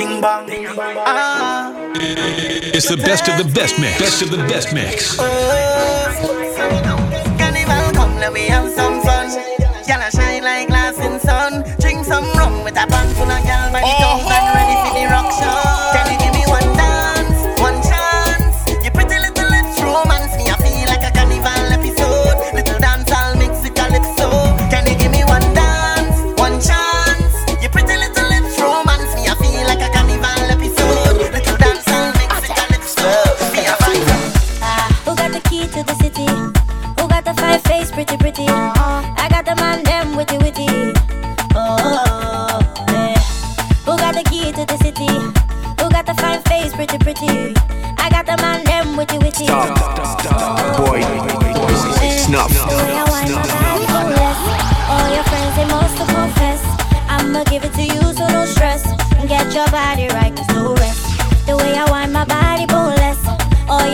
Bing bang. Ah. It's the best of the best mix. Best of the best mix. Oh.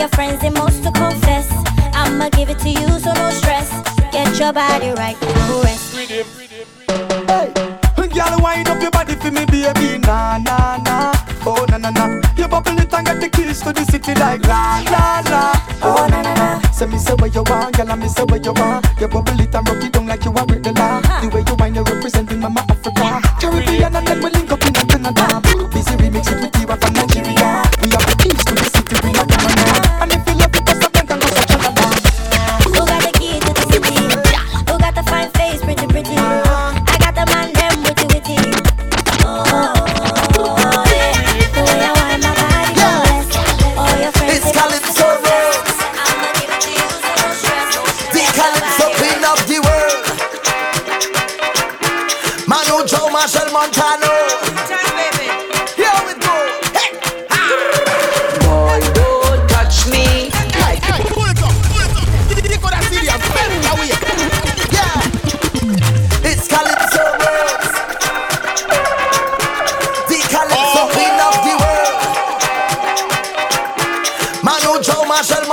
your friends and most to confess. I'ma give it to you, so no stress. Get your body right, rest. Hey, girl, wind up your body for me, baby. Nah, nah, nah. Oh, na na na. You bubble it and get the keys to the city like la la la. Oh, na na na. Say me say what you want, girl, I me say what you want. You bubble it and rock it down like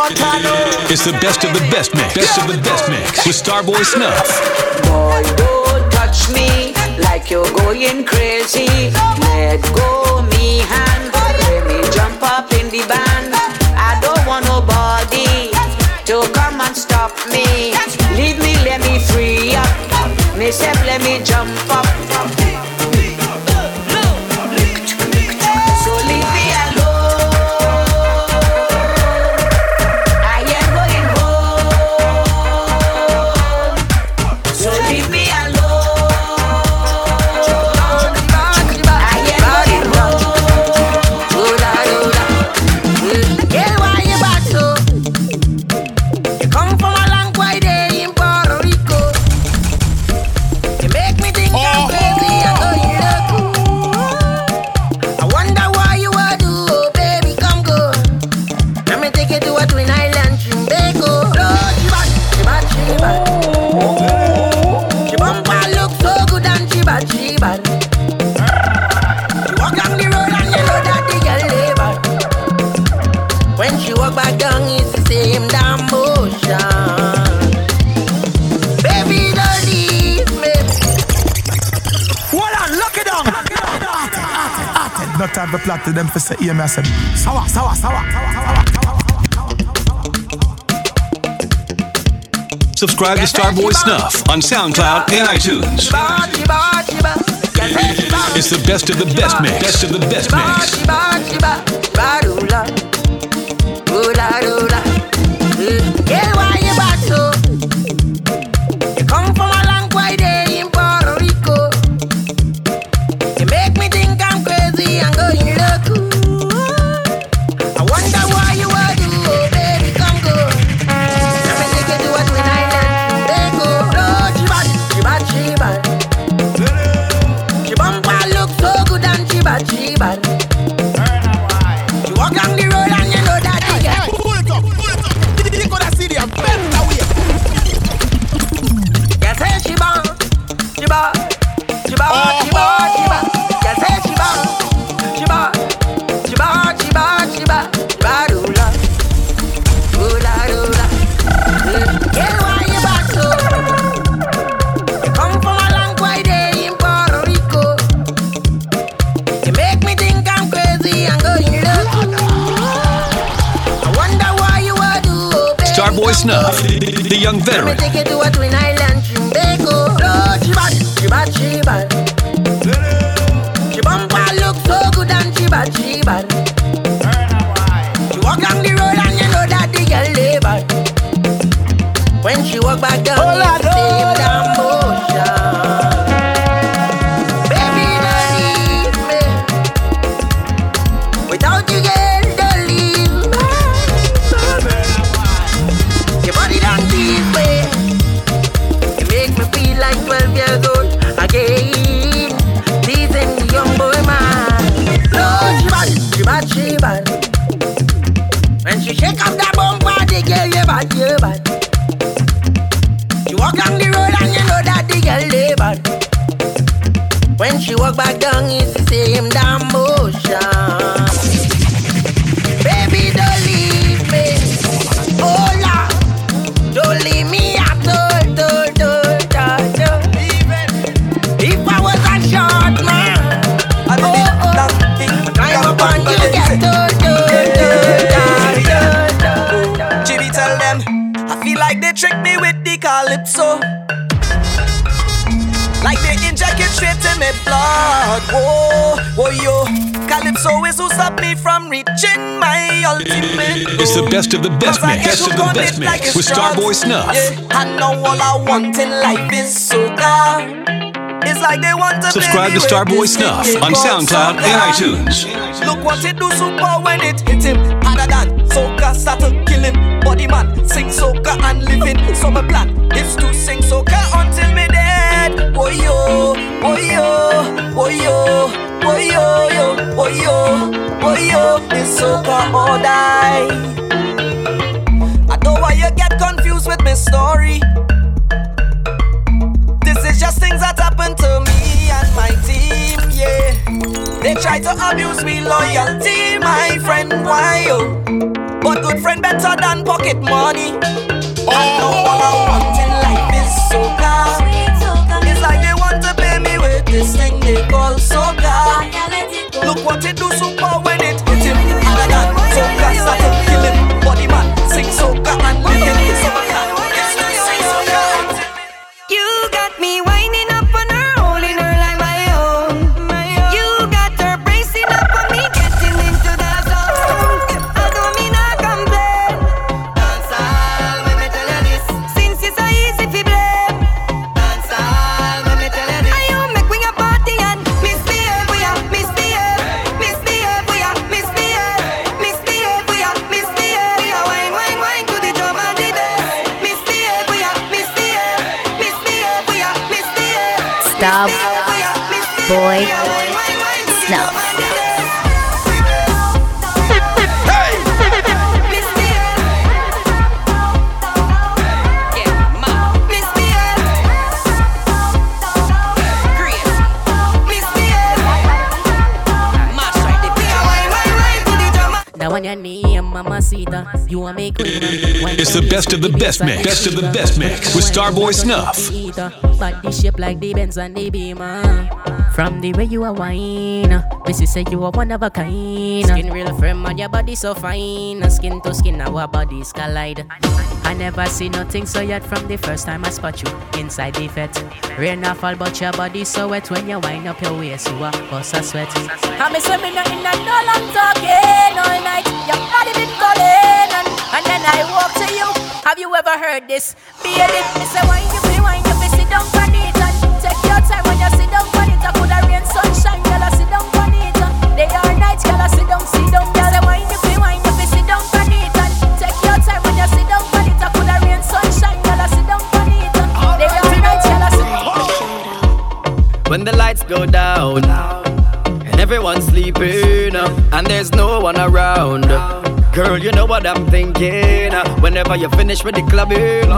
Montana. It's the best of the best mix. Best of the best mix with Starboy Snuff. Boy, don't touch me like you're going crazy. Let go me hand, let me jump up in the band. I don't want nobody to come and stop me. Leave me, let me free up. Myself, let me jump up. EMS. Sour, sour, sour, sour, sour, Subscribe to Starboy Snuff on SoundCloud and iTunes. It's the best of the best mix. Best of the best mix. In my blood. Whoa, whoa, yo. Calypso is who stop me from reaching my ultimate. It's the best of the best mix. Best of the best mix like with Starboy. Snuff. Yeah, I know all I want in life is soca. It's like they want to Subscribe to Starboy with this thing Snuff on SoundCloud and iTunes. Look what it do super when it hit him harder than soca start to kill him. Body man sing soca and living. So my plan is to sing soca yo, oh yo, oh yo, oh yo, yo, oh yo, oh yo. Or die. I know why you get confused with my story. This is just things that happen to me and my team, yeah. They try to abuse me loyalty, my friend, why yo? But good friend better than pocket money. Know all I want sing the gold soca. Look what it do, super well. Mamacita. You want me queen. It's the best of the best mix. Best of the best mix with Starboy Snuff. Body shape like the Benz and the Beamer. From the way you are wine, Missy say you are one of a kind. Skin real firm and your body so fine. Skin to skin, our bodies collide. I never see nothing so yet from the first time I spot you inside the vet. Rain or fall, but your body so wet when you wind up your waist, you are bust a sweat. I miss me in a no long talking all night. Your body been calling, and, and then I walk to you. Have you ever heard this? Baby, me say wine you be wine you be sit down on it and take your time when you sit down on it. I coulda rain sunshine, girl, I sit down on it. Day or night, girl, I sit down, sit down, girl. Say wine you be wine you be sit down on it and take your time when you sit down on it. I coulda rain sunshine, girl, I sit down on it. Day or night, girl, I sit down. When the lights go down and everyone's sleeping and there's no one around. Girl, you know what I'm thinking. Uh, whenever you finish with the clubbing, uh,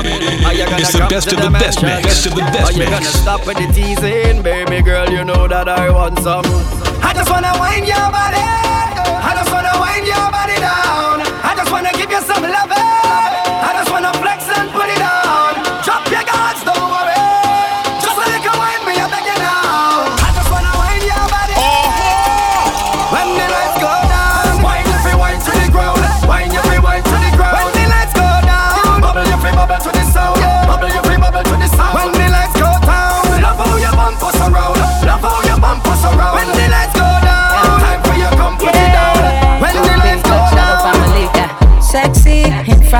are you gonna It's the come best to of the best mansion? mix. Best of the best Are you mix. gonna stop with the teasing, baby girl? You know that I want some. I just wanna wind your body. I just wanna wind your body down. I just wanna give you some love.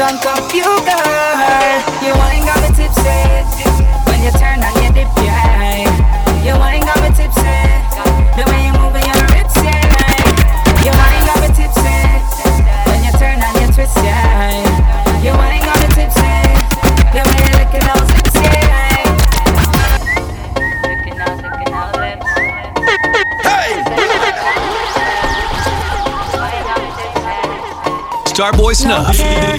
drunk off you, girl. You ain't got me tipsy. When you turn Starboy Snuff,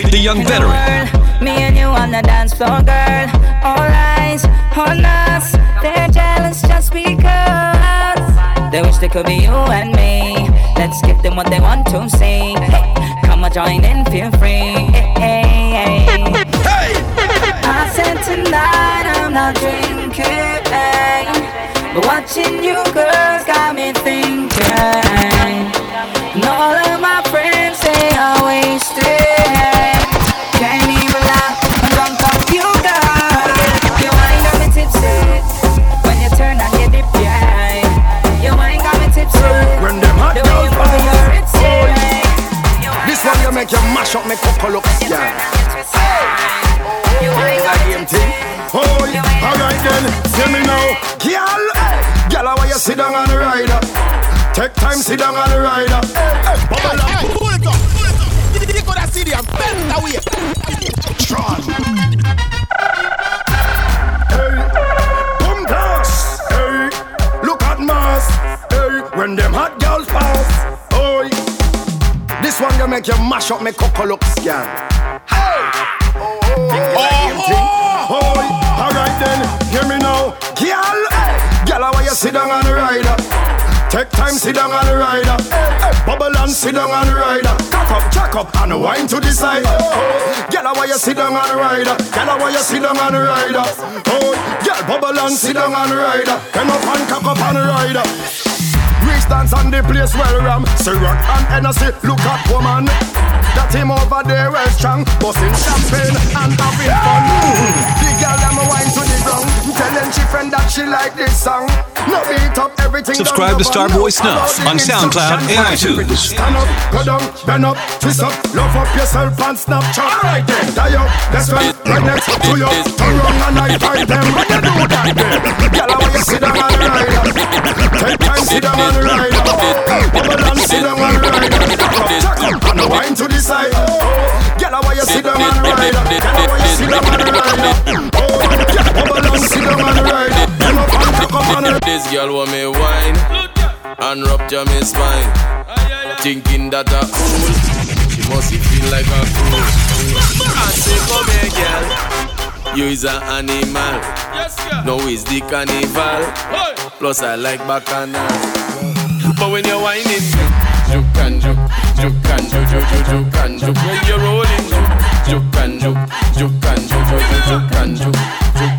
the young veteran. Me and you on the dance floor, girl. All eyes on us. They're jealous just because they wish they could be you and me. Let's give them what they want to see. Hey, come on, join in, feel free. Hey, hey, hey. I said tonight I'm not drinking, but watching you girls got me thinking. Mash up me couple looks, yeah. turn on your twist, yeah. You ain't got Game tipsy. thing. Oh, alright then, see me now, girl. Girl, how you sit down on the rider? Take time, sit down on the rider. Hey, bubble up. Pull it up, pull it up. You could have seen them bend away. Tron. Hey, boom blast. Hey, look at Mars. Hey, when them hot girls you make you mash up me coco looks, girl. Hey, oh, oh, oh, oh, alright then, hear me now, girl. Girl, how you sit down on the rider? Take time, sit down on the rider. Hey, bubble and sit down on the rider. Cock up, jack up, and wine to the side. Oh, girl, how you sit down on the rider? Girl, how you sit down on the rider? Oh, girl, bubble and sit down on the rider. Come up and cock up on the rider. Dance on the place where ram Ciroc and Hennessy, look at woman That him over there well strong. Busting champagne and having fun The girl them a wine to the ground. Telling she friend that she like this song. No beat up everything Subscribe to Starboy Snuff on SoundCloud and iTunes. Stand up, go down, bend up, twist up. Love up yourself and Snapchat. Alright then, die up, that's right. Right next to you. Turn around and I fight them. When you do that then? Girl, I want you sit down on the rider Take time, sit down on the rider Bubble and sit down on the down on the rider Oh, bubble and sit down on the rider Bend up and This girl want me wine and rupture me spine. Thinking that I cool, she must feel like a fool. I say, come here, girl. You is an animal. No is the carnival. Plus I like bacchanal. But when you're whining, juke and juke, juke and juke, juke, juke, and juke. When you're rolling, juke, juke, juke and juke, juke, juke, juke and juke, juke.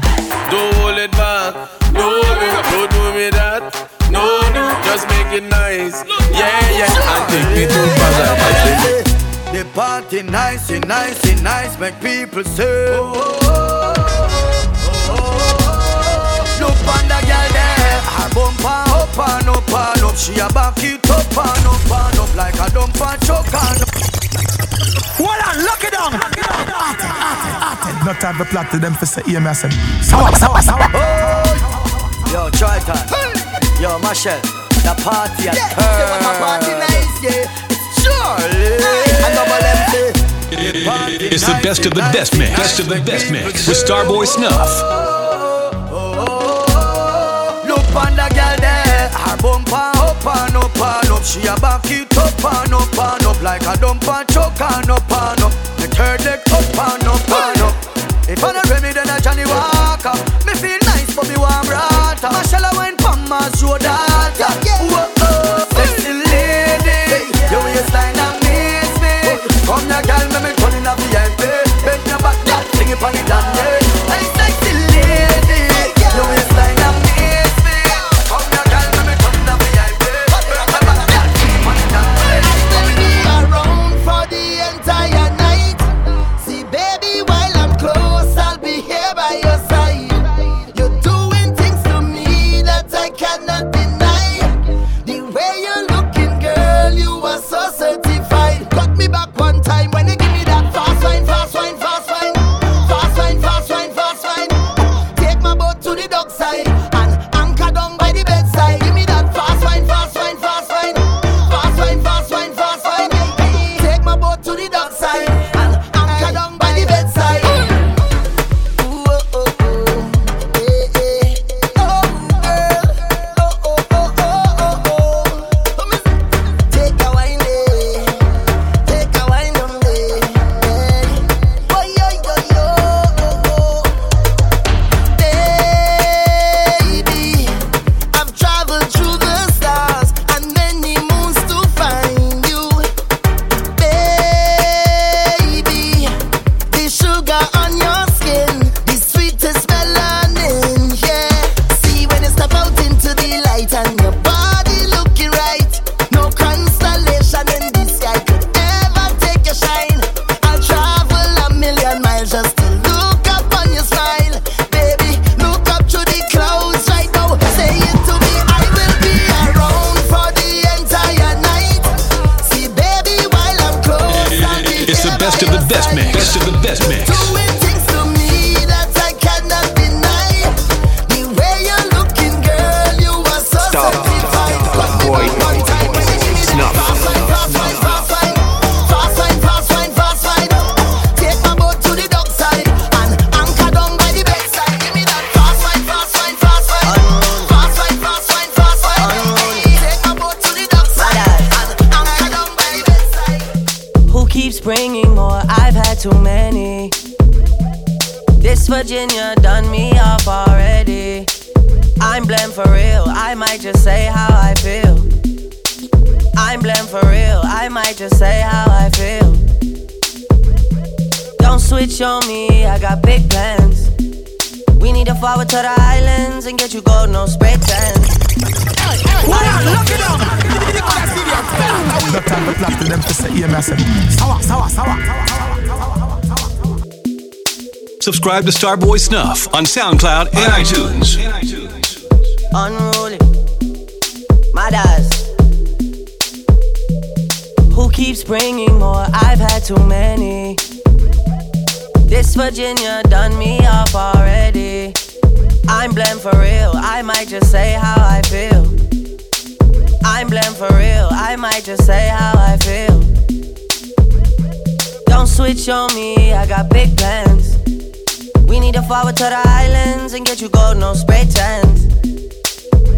Don't hold it back. No, no, don't do me that. No, no, just make it nice. Yeah, yeah, and take me to paradise. The party nice, it nice, it nice, make people say. Oh, oh, oh, oh, Look on the girl there, her bumper up and up and up. She a back it up and up and up like a dumper truck and No time for plot to them for say, hear me, I said, sour, sour, sour. Yo, Triton. Yo, Marshall. The party at yeah, turn. my party nice, yeah. It's Charlie. And double MC. It's the best of the best mix. Best of the best mix with Starboy Snuff. Look on the girl there, her bumper up and up and up. She a back it up and up and up like a dumper truck and up and up. The third leg up and up and up. If I don't Remy, then I Johnny Walker. Me feel nice, but me warm rata. Marshall, I went from my shoulder. Whoa, oh, oh. sexy lady, your waistline amaze me. Come here, girl, me me turn in a VIP. Bend your back, girl, sing it on the damn for real. I might just say how I feel. I'm blem for real. I might just say how I feel. Don't switch on me. I got big plans. We need to forward to the islands and get you gold, no spray tan. No time to plot to them to say, yeah, me I say, sour, sour, sour. Subscribe to Starboy Snuff on SoundCloud and iTunes. Unruly. Mothers. Who keeps bringing more? I've had too many. This Virginia done me off already. I'm blem for real. I might just say how I feel. I'm blem for real. I might just say how I feel. Don't switch on me. I got big plans. We need to forward to the islands and get you gold, no spray tans.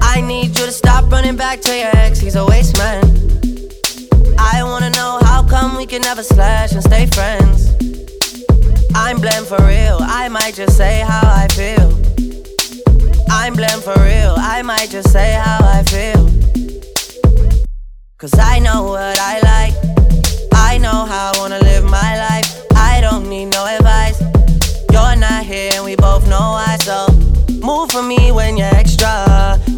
I need you to stop running back to your ex, he's a waste man. I wanna know how come we can never slash and stay friends. I'm blem for real, I might just say how I feel. I'm blem for real, I might just say how I feel. Cause I know what I like, I know how I wanna live my life. I don't need no advice. You're not here and we both know why, so move for me when you're extra.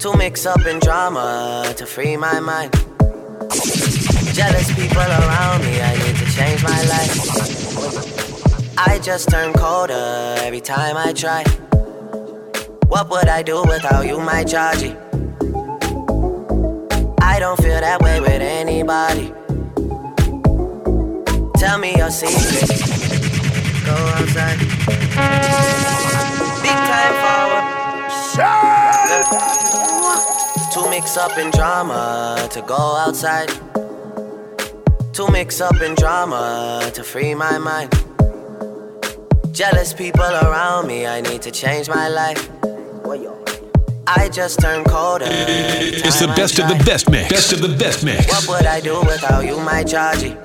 To mix up in drama, to free my mind. Jealous people around me, I need to change my life. I just turn colder every time I try. What would I do without you, my Georgie? I don't feel that way with anybody. Tell me your secrets. Go outside. Big time forward. To mix up in drama, to go outside. To mix up in drama, to free my mind. Jealous people around me, I need to change my life. I just turn colder. It's the best of the best mix. Best of the best mix. What would I do without you, my Georgie?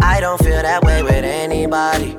I don't feel that way with anybody.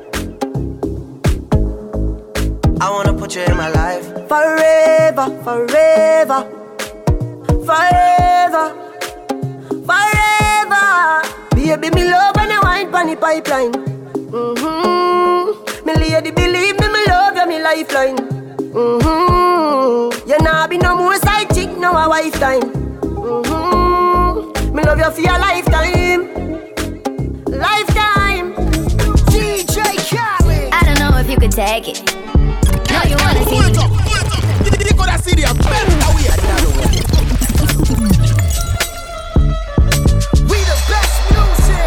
I wanna put you in my life. Forever, forever, forever, forever. Baby, me love when you wine pon the pipeline. Mm-hmm. Me lady, believe me, me love you, me lifeline. Mm-hmm. You nah be no more side chick, no a wife time. Mm-hmm. Me love you for your lifetime, lifetime. DJ Khaled. I don't know if you could take it. You wanna see me. You coulda see them We the best music.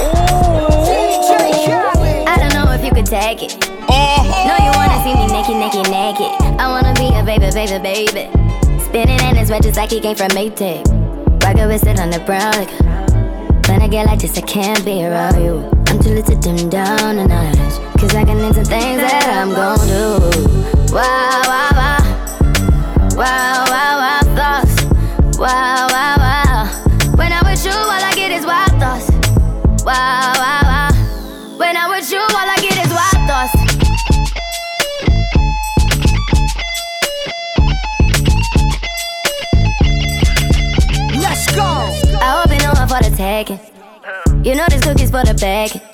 take it. Uh-huh. No, you wanna see me naked, naked, naked. I wanna be a baby, baby, baby. Spinning in his just like he came from Maytag. Rocket with it on the brown. Like, when I get like this, I can't be around you. I'm too little to dim down a notch. Cause I can into things that I'm gon' do. Thoughts. When I'm with you, all I get is wild thoughts. When I'm with you, all I get is wild thoughts. Go. I hope you know I'm for the. You know this cookie's for the bag.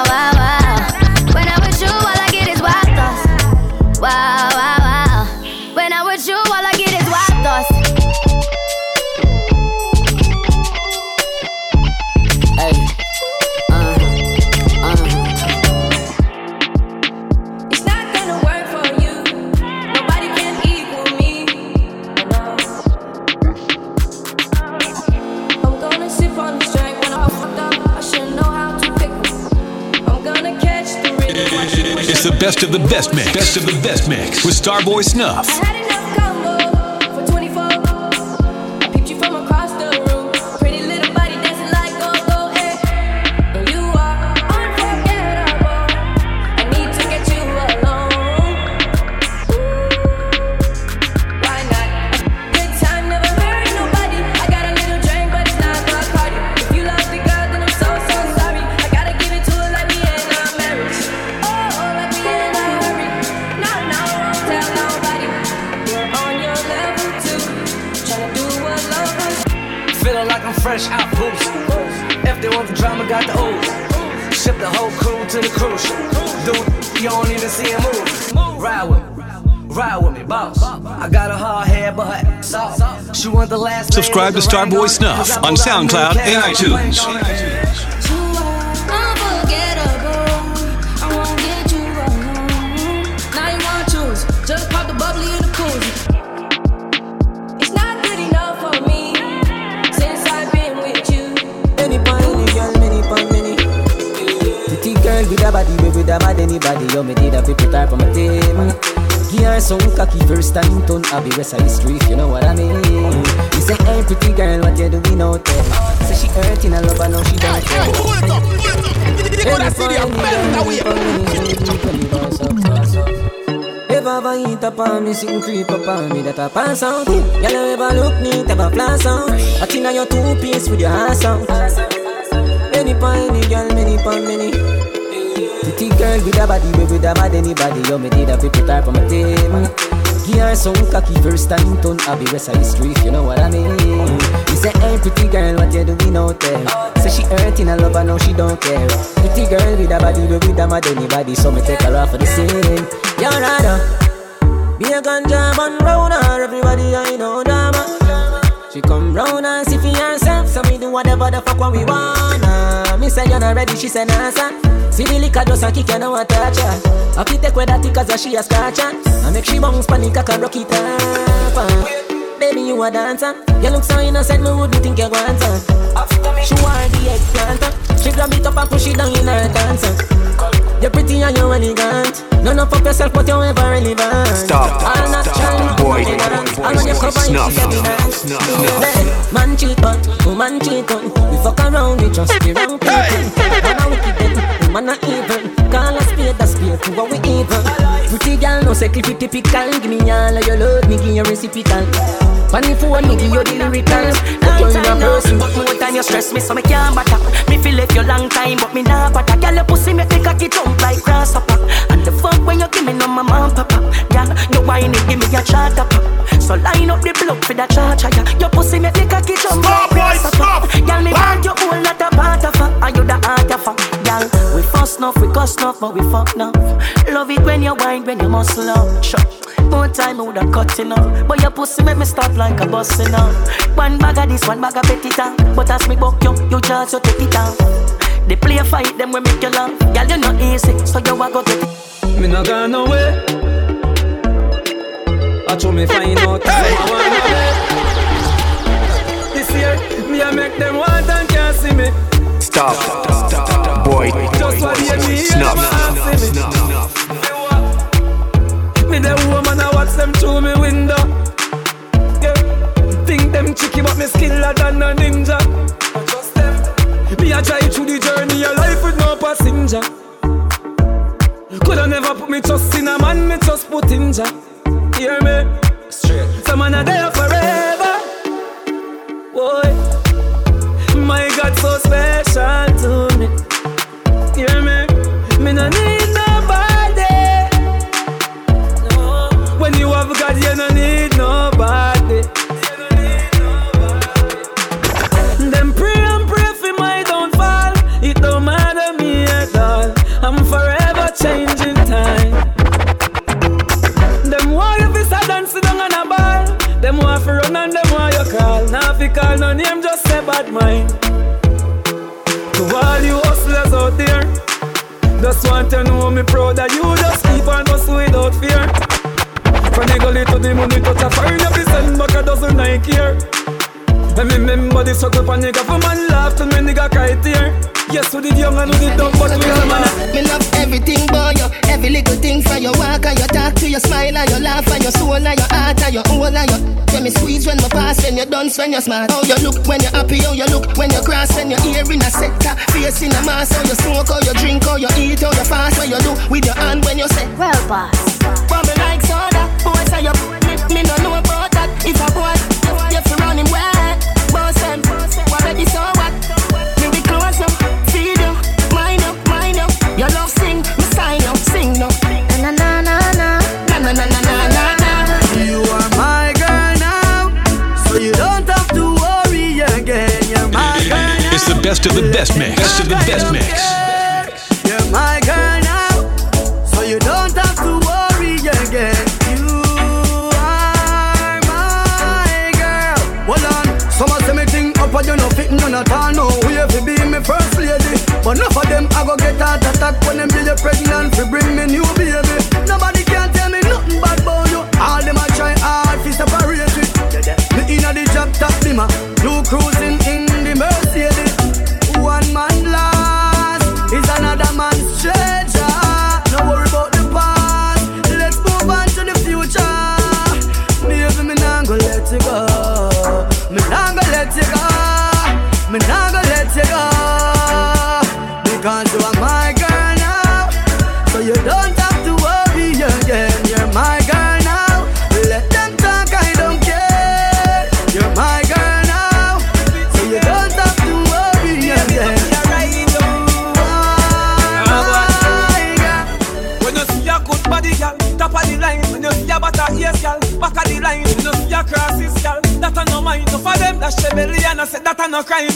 With Starboy Snuff. Feeling like I'm fresh out boost. If they want the drama, got the ooze. Ship the whole crew to the cruise. It, you don't even see him move. Ride with me. Ride with me, boss. I got a hard head, but her ass. She want the last Subscribe to Starboy Snuff on SoundCloud and iTunes. A body, with a mad anybody. You me did a people type on my team. Her some cocky first time turn Abbey West High Street, you know what I mean? You say, hey pretty girl, what you doing out there? Say she hurting a love, I know she don't care. Any point, any girl, any point, any If I ever hit up on me, sing creep up on me, that I pass out. Y'all ever look neat, ever flash out. I think your two piece with your ass out. Any point, any girl, many point, many. Pretty girl with a body, we with a mad anybody. You me did a people type on my team. Give her some cocky first time turn Abbey West High Street, you know what I mean? You say, hey pretty girl, what you doing out there? Say she hurting a love, I know she don't care. Pretty girl with a body, we with a mad anybody. So me take her off for the scene. You're rather be a ganja man round her, everybody I know drama. She come round and see for herself, so me do whatever the fuck what we wanna. Me say you're not ready, she say nah son. See the liquor just a kick and I want touch her. I fit take with that cause she a scratch her. I make she bounce panic I can rock it up. Baby you a dancer, you look so innocent me wouldn't think you want her. She want the eggplant, she grab it up and push it down in her dancer. You're pretty and you're elegant. None of up yourself, but you're ever relevant. Stop. All natural, Boy, and when you cover it, Snuff. she evident. Man cheat, but woman cheat on. We fuck around, we just the wrong people. Man a wicked woman a evil. Call a spade a spade, to what we evil. Pretty girl, no say clip it typical. Give me all of your load, me give you reciprocal. Funny phone, me give you the lyrical. But you're in a person, but more time you stress me, so me can't back up. Me feel left you long time, but me nah back up. Girl, your pussy make me cocky jump like grasshopper. And the fuck when you give me no my mom papa. Girl, you whine it, give me a charter pop. So line up the block for the charger. Yeah. Your pussy make me cocky jump like grasshopper. Girl, me want you all not a part of her. Are you the heart of her? Girl, we first enough, we cuss enough, but we fuck enough. Love it when you whine, when you muscle up. Sure. More time I woulda cut enough, but your pussy make me stop like a bus enough. One bag of this, one bag of petty talk. But as me buck you, you just you take it off. They play a fight, them we make you laugh. Girl, you not easy, so you a go get it. Me not gone away. I told me find out if I wanna be. This year, me I make them want and can't see me. Stop. Boy. Just what you need, Snuff. me. Me the woman I watch them through me window. Yeah. Think them tricky, but me skiller than a ninja. I trust them. Me I try through the journey of life with no passenger. Coulda never put me trust in a man, me just put in Jah. Hear me? Straight. Some man are there forever. Boy, my God, so special need nobody. No. When you have God, you need nobody. Them pray and pray for. It don't matter me at all. I'm forever changing time. Them a ball. Them and them call. Now name, just bad mind. To all you hustlers out there, just want to know me proud that you just keep on hustle without fear. From the gully to the money touch a fire, you fi send back a dozen Nike here. And me remember the struggle pan nigga for man laugh till me nigga cry tear. Yes, we did young and we did dumb, but we all man. Me love everything boy, you Every little thing from your walk and your talk To your smile and your laugh and your soul and your heart and your whole and your When me squeeze when me pass when you dance when you're smart. How you look when you're happy, how you look when you cross When you're here in a sector, face in a mask How you smoke, how you drink, how you eat, how you fast What you do with your hand when you say Well boss. But me like soda, boy say you me, me no know about that. If a boy, you fi run him wet best of the best mix. Best of the best mix. You're my girl now, so you don't have to worry again. You are my girl. Hold on, some say me think oh, up and you no fit none at all. No way fi be me first lady, but enough of them I go get heart attack when them feel you pregnant fi bring me new baby. Nobody can tell me nothing bad about you. All them a try hard fi separate it. Me inna the drop top bimmer, you cruising in Mình đã that no for them, that she belly and I said that a no crime.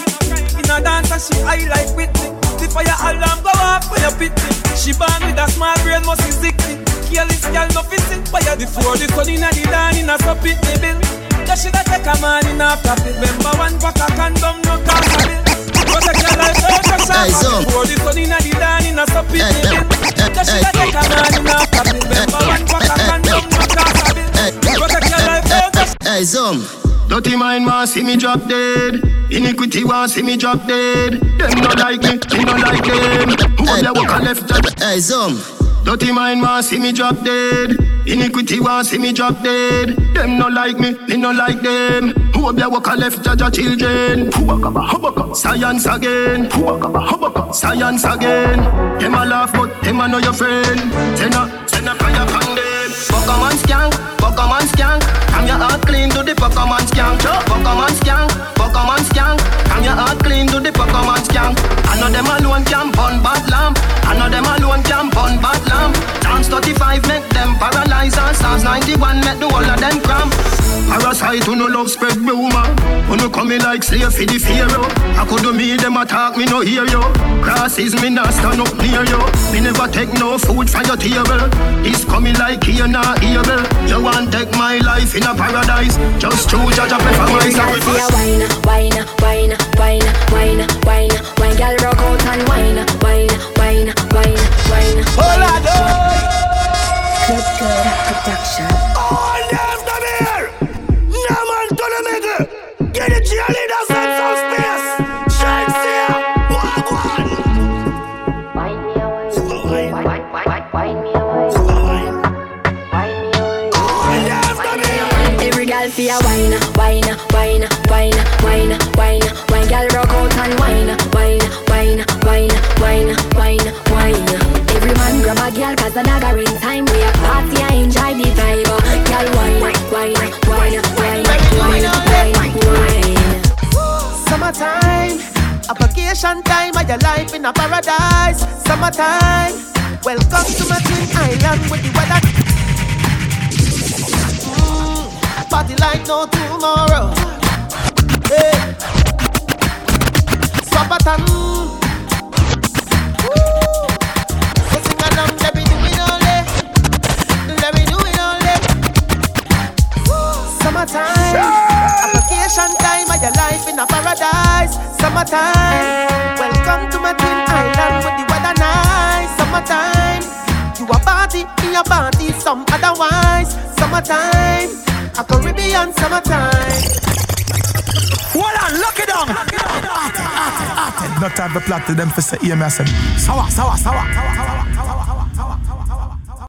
In a dance, and she high like Whitney. The fire alarm go off when you pit me. She born with a small brain, must be sickly. Careless girl, no fishing fire. Before the sun inna the dawn, inna so pit me bill. You shoulda take a man in after pill. Remember one pack of condom, no cost a bill. Protect your life, don't some. son. Before the sun inna the dawn, inna so pit me bill. You shoulda take a man in after pill. Remember one pack of condom, no cost a bill. Protect your life, don't take Hey, some Dirty mind want see me drop dead. Iniquity want see me drop dead. Them no like me, me no like them. Who have walk a left a Hey, some Dirty mind want see me drop dead. Iniquity want see me drop dead. Them no like me, me no like them. Who have walk a left a children. Science again. Science again. Them a laugh but them a know your friend. Send a send a fire. Pokemon skank, Pokemon skank. Come your heart clean to the Pokemon skank. Pokemon skank, Pokemon skank. Come your heart clean to the Pokemon skank. I know them alone can burn bad lamp. I know them alone can burn bad lamp. Chance 35 make them paralyze and stars 91 make the whole of them cramp. Parasite who no love spread rumor. Who no come in like like slave for the pharaoh. I could do me, them attack me, no hear you. Crosses me not stand up near you. Me never take no food from your table. This coming like here, not able. You want take my life in a paradise. Just choose judge a prefer my sacrifice. Wine, wine, wine, wine, wine, wine, wine, girl, rock out and wine, wine, wine, wine, wine. Hold on, Good, good production. And some space. Shine here. Walk. Every girl feel wine, wine, wine, wine, wine, wine, wine. Girl rock out and wine, wine, wine, wine, wine, wine, wine. Man grab a girl 'cause the dagger in time. We a party, I enjoy the vibe. Girl wine, wine, wine, wine, wine, wine, wine. Summertime, a vacation time of your life in a paradise. Summertime, welcome to my twin island with the weather. Mm, party like no tomorrow. Hey. Summertime. Woo. Summertime, a vacation time of your life in a paradise. Summertime, welcome to my twin island with the weather nice. Summertime, you a party, me a party, some otherwise. Summertime, a Caribbean summertime. Hold on, lock it down. No time for plot to them for say, yeah, me I said, sour, sour, sour.